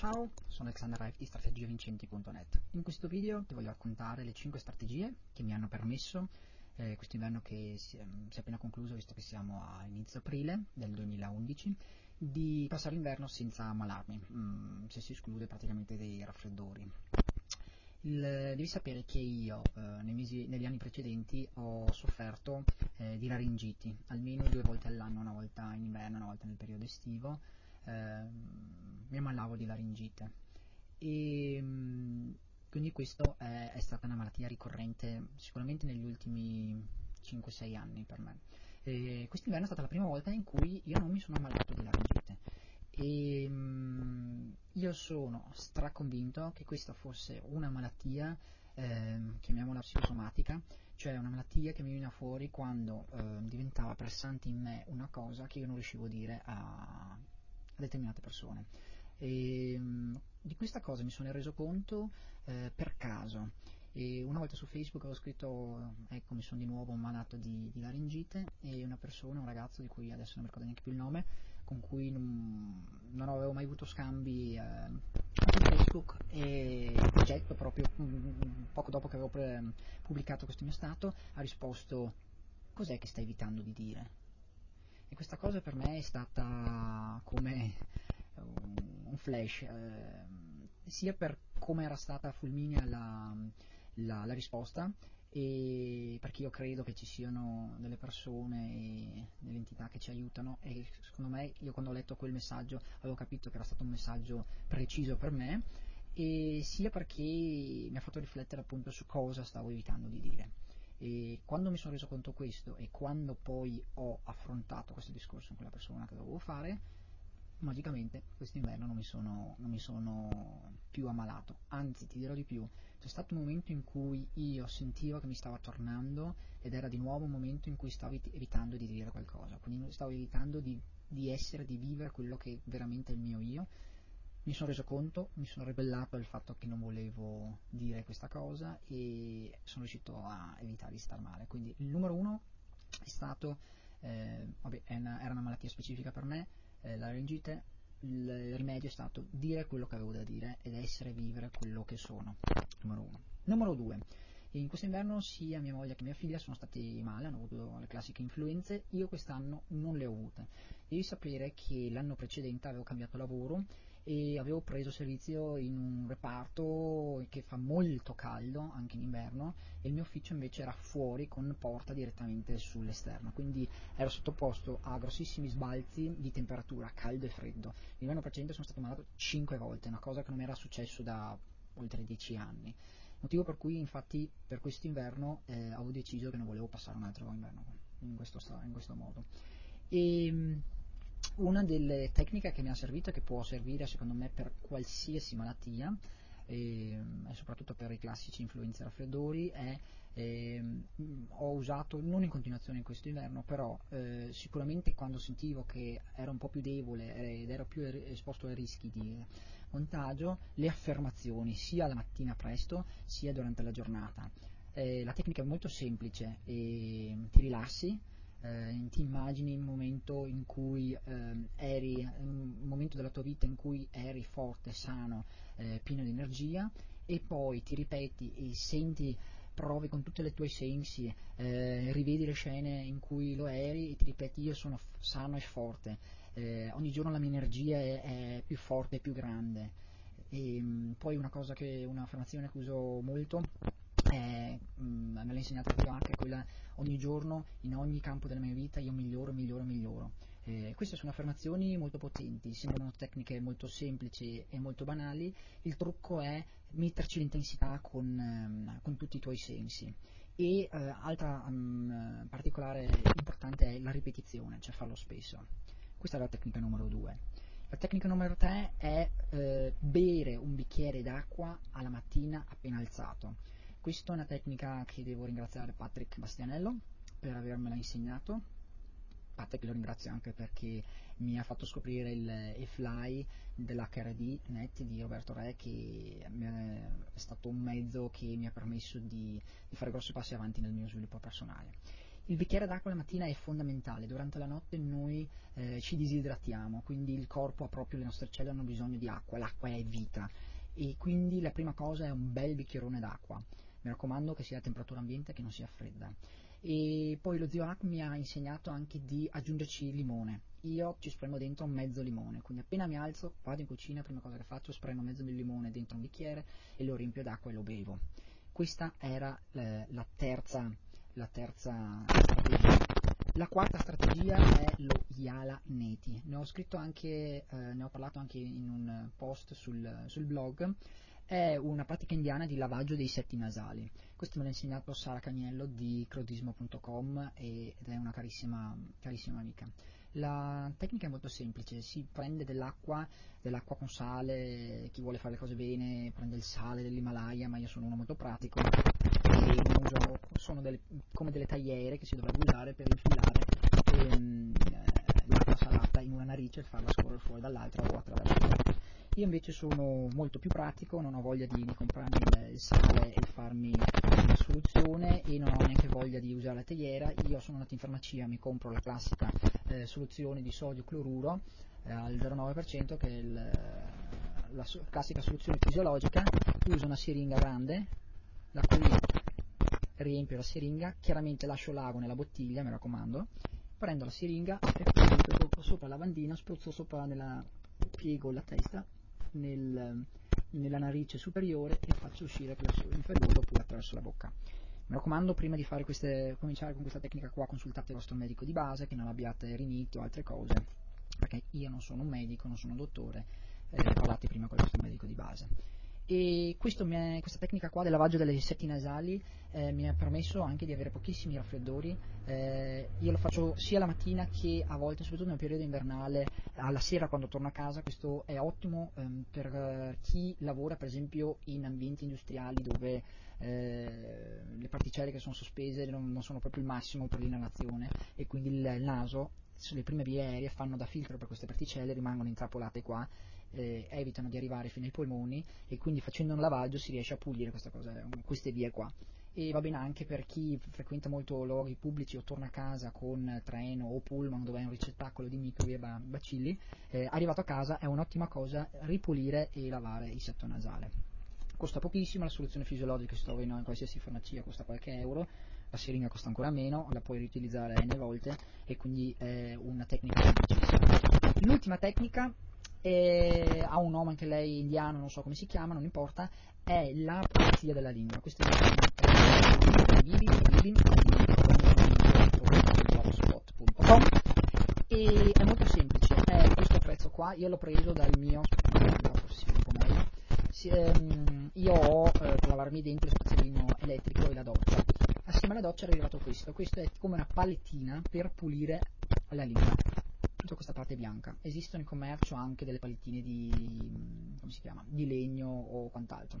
Ciao, sono Alexander Reif di strategievincenti.net. In questo video ti voglio raccontare le 5 strategie che mi hanno permesso eh, questo inverno che si è, si è, appena concluso, visto che siamo a inizio aprile del 2011, di passare l'inverno senza ammalarmi, mm, se si esclude praticamente dei raffreddori. Il, devi sapere che io eh, mesi, negli anni precedenti ho sofferto eh, di laringiti, almeno due volte all'anno, una volta in inverno, una volta nel periodo estivo eh, mi ammalavo di laringite e mm, quindi questa è, è, stata una malattia ricorrente sicuramente negli ultimi 5-6 anni per me. E quest'inverno è stata la prima volta in cui io non mi sono ammalato di laringite e um, io sono straconvinto che questa fosse una malattia, eh, chiamiamola psicosomatica, cioè una malattia che mi veniva fuori quando eh, diventava pressante in me una cosa che io non riuscivo a dire a, determinate persone. E, um, di questa cosa mi sono reso conto eh, per caso. E una volta su Facebook avevo scritto, ecco mi sono di nuovo malato di, di, laringite e una persona, un ragazzo di cui adesso non mi ricordo neanche più il nome, con cui non, non avevo mai avuto scambi eh, su Facebook e progetto proprio um, poco dopo che avevo pre- pubblicato questo mio stato ha risposto cos'è che stai evitando di dire? E questa cosa per me è stata come un flash, eh, sia per come era stata fulminea la, la, la, risposta, e perché io credo che ci siano delle persone e delle entità che ci aiutano e secondo me io quando ho letto quel messaggio avevo capito che era stato un messaggio preciso per me e sia perché mi ha fatto riflettere appunto su cosa stavo evitando di dire. E quando mi sono reso conto questo e quando poi ho affrontato questo discorso con quella persona che dovevo fare, magicamente quest'inverno non mi, sono, non mi sono più ammalato. Anzi, ti dirò di più, c'è stato un momento in cui io sentivo che mi stava tornando ed era di nuovo un momento in cui stavo evitando di dire qualcosa, quindi stavo evitando di, di essere, di vivere quello che veramente è il mio io mi sono reso conto, mi sono ribellato al fatto che non volevo dire questa cosa e sono riuscito a evitare di star male. Quindi il numero uno è stato, eh, vabbè, una, era una malattia specifica per me, eh, la laringite, il rimedio è stato dire quello che avevo da dire ed essere vivere quello che sono, numero uno. Numero due, in questo inverno sia mia moglie che mia figlia sono stati male, hanno avuto le classiche influenze, io quest'anno non le ho avute. Devi sapere che l'anno precedente avevo cambiato lavoro e avevo preso servizio in un reparto che fa molto caldo anche in inverno e il mio ufficio invece era fuori con porta direttamente sull'esterno, quindi ero sottoposto a grossissimi sbalzi di temperatura, caldo e freddo. L'inverno precedente sono stato malato 5 volte, una cosa che non mi era successo da oltre 10 anni. Motivo per cui infatti per quest'inverno eh, avevo deciso che non volevo passare un altro inverno in questo, in questo modo. E, ehm, una delle tecniche che mi ha servito e che può servire secondo me per qualsiasi malattia e, ehm, e soprattutto per i classici influenze raffreddori è eh, ho usato non in continuazione in questo inverno però eh, sicuramente quando sentivo che ero un po' più debole ed ero più er-, esposto ai rischi di contagio le affermazioni sia la mattina presto sia durante la giornata. Eh, la tecnica è molto semplice ti rilassi eh, ti immagini il momento in cui eh, eri, un momento della tua vita in cui eri forte, sano, eh, pieno di energia e poi ti ripeti e senti, provi con tutti i tuoi sensi, eh, rivedi le scene in cui lo eri e ti ripeti io sono f- sano e forte, eh, ogni giorno la mia energia è, è più forte e più grande. E, mh, mm, poi una cosa che, un'affermazione che uso molto eh, mh, me l'ha insegnata proprio anche quella ogni giorno in ogni campo della mia vita io miglioro, miglioro, miglioro. Eh, queste sono affermazioni molto potenti, sembrano tecniche molto semplici e molto banali, il trucco è metterci l'intensità con, ehm, con tutti i tuoi sensi. E eh, altra um, particolare importante è la ripetizione, cioè farlo spesso. Questa è la tecnica numero due. La tecnica numero tre è eh, bere un bicchiere d'acqua alla mattina appena alzato questa è una tecnica che devo ringraziare Patrick Bastianello per avermela insegnato. Patrick lo ringrazio anche perché mi ha fatto scoprire il e-fly dell'HRD Net di Roberto Re che è stato un mezzo che mi ha permesso di, di fare grossi passi avanti nel mio sviluppo personale. il bicchiere d'acqua la mattina è fondamentale, durante la notte noi eh, ci disidratiamo, quindi il corpo ha proprio, le nostre cellule hanno bisogno di acqua, l'acqua è vita e quindi la prima cosa è un bel bicchierone d'acqua, mi raccomando che sia a temperatura ambiente che non sia fredda. E poi lo zio Hack mi ha insegnato anche di aggiungerci limone. Io ci spremo dentro mezzo limone, quindi appena mi alzo, vado in cucina, prima cosa che faccio, spremo mezzo limone dentro un bicchiere e lo riempio d'acqua e lo bevo. Questa era eh, la terza la terza strategia. La quarta strategia è lo Yala Neti. Ne ho anche, eh, ne ho parlato anche in un post sul, sul, blog. È una pratica indiana di lavaggio dei setti nasali. Questo me l'ha insegnato Sara Cagnello di crodismo.com ed è una carissima, carissima amica. La tecnica è molto semplice, si prende dell'acqua, dell'acqua con sale, chi vuole fare le cose bene prende il sale dell'Himalaya, ma io sono uno molto pratico e uso, sono delle, come delle tagliere che si dovrebbe usare per infilare ehm, l'acqua salata in una narice e farla scorrere fuori dall'altra o attraverso. Io invece sono molto più pratico, non ho voglia di, comprarmi il, sale e farmi una soluzione e non ho neanche voglia di usare la teiera. Io sono andato in farmacia, mi compro la classica eh, soluzione di sodio cloruro eh, al 0,9% che è il, la so- classica soluzione fisiologica. Uso una siringa grande, da cui riempio la siringa, chiaramente lascio l'ago nella bottiglia, mi raccomando, prendo la siringa e sopra la lavandina, spruzzo sopra nella piego la testa nel, nella narice superiore e faccio uscire quella inferiore oppure attraverso la bocca. Mi raccomando, prima di queste, cominciare con questa tecnica qua, consultate il vostro medico di base, che non abbiate riniti o altre cose, perché io non sono un medico, non sono un dottore, eh, parlate prima con il vostro medico di base e è, questa tecnica qua del lavaggio delle setti nasali eh, mi ha permesso anche di avere pochissimi raffreddori. Eh, io lo faccio sia la mattina che a volte soprattutto nel periodo invernale alla sera quando torno a casa questo è ottimo ehm, per uh, chi lavora per esempio in ambienti industriali dove eh, le particelle che sono sospese non, non, sono proprio il massimo per l'inalazione e quindi il, il naso le prime vie aeree fanno da filtro per queste particelle rimangono intrappolate qua eh, evitano di arrivare fino ai polmoni e quindi facendo un lavaggio si riesce a pulire cosa, queste vie qua. E va bene anche per chi frequenta molto luoghi pubblici o torna a casa con treno o pullman dove è un ricettacolo di microbi e bacilli, eh, arrivato a casa è un'ottima cosa ripulire e lavare il setto nasale. Costa pochissimo, la soluzione fisiologica si trova in qualsiasi farmacia, costa qualche euro, la siringa costa ancora meno, la puoi riutilizzare n volte e quindi è una tecnica semplicissima. L'ultima tecnica e ha un nome anche lei indiano, non so come si chiama, non importa, è la pulizia della lingua. È blogspot.com e è molto semplice, è questo prezzo qua, io l'ho preso dal mio, ehm, io ho eh, per lavarmi i denti lo spazzolino elettrico e la doccia. Assieme alla doccia è arrivato questo, questo è come una palettina per pulire la lingua tutta questa parte bianca. Esistono in commercio anche delle palettine di, si chiama, di legno o quant'altro.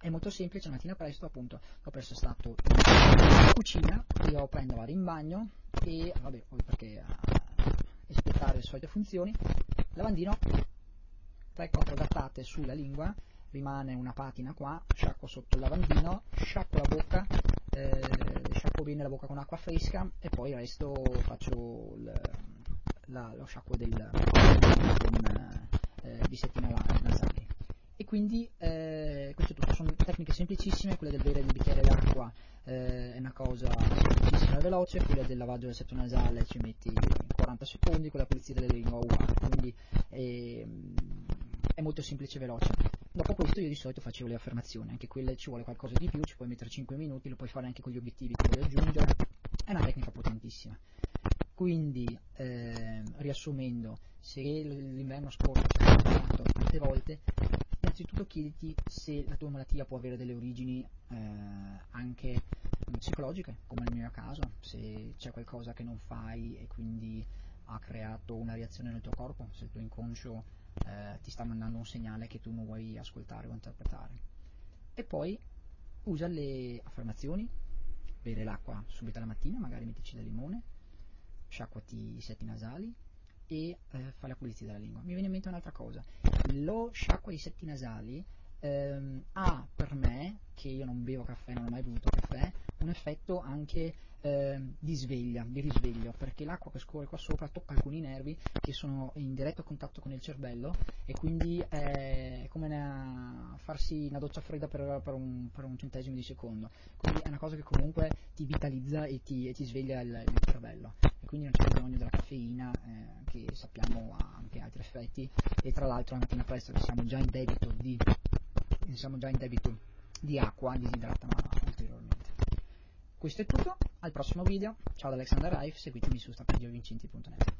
È molto semplice, la mattina presto appunto, dopo essere stato in cucina, io prendo, vado in bagno e, vabbè, poi perché uh, espletare le solite funzioni, lavandino, 3-4 gattate sulla lingua, rimane una patina qua, sciacquo sotto il lavandino, sciacquo la bocca, eh, sciacquo bene la bocca con acqua fresca e poi il resto faccio il, la, lo sciacquo del, con eh, bissettina nasali. E quindi eh, questo è tutto, sono tecniche semplicissime, quelle del bere il bicchiere d'acqua eh, è una cosa semplicissima e veloce, quella del lavaggio del setto nasale ci metti 40 secondi, quella pulizia delle lingue uguale, quindi eh, è molto semplice e veloce. Dopo questo io di solito facevo le affermazioni, anche quelle ci vuole qualcosa di più, ci puoi mettere 5 minuti, lo puoi fare anche con gli obiettivi che vuoi aggiungere, è una tecnica potentissima. Quindi, eh, riassumendo, se l'inverno scorso hai fatto tante volte, innanzitutto chiediti se la tua malattia può avere delle origini eh, anche psicologiche, come nel mio caso, se c'è qualcosa che non fai e quindi ha creato una reazione nel tuo corpo, se il tuo inconscio eh, ti sta mandando un segnale che tu non vuoi ascoltare o interpretare. E poi usa le affermazioni, bere l'acqua subito alla mattina, magari mettici del limone, sciacquati i setti nasali e eh, fai la pulizia della lingua. Mi viene in mente un'altra cosa, lo sciacqua i setti nasali ehm, ha per me, che io non bevo caffè, non ho mai bevuto caffè, un effetto anche eh, di sveglia, di risveglio, perché l'acqua che scorre qua sopra tocca alcuni nervi che sono in diretto contatto con il cervello e quindi è come una, farsi una doccia fredda per, per, un, per, un, centesimo di secondo, quindi è una cosa che comunque ti vitalizza e ti, e ti sveglia il, il, cervello quindi non c'è bisogno della caffeina eh, che sappiamo ha anche altri effetti e tra l'altro una palestra che siamo già in debito di, siamo già in debito di acqua disidrata ulteriormente. Questo è tutto, al prossimo video, ciao da Alexander Rife, seguitemi su strategiovincenti.net.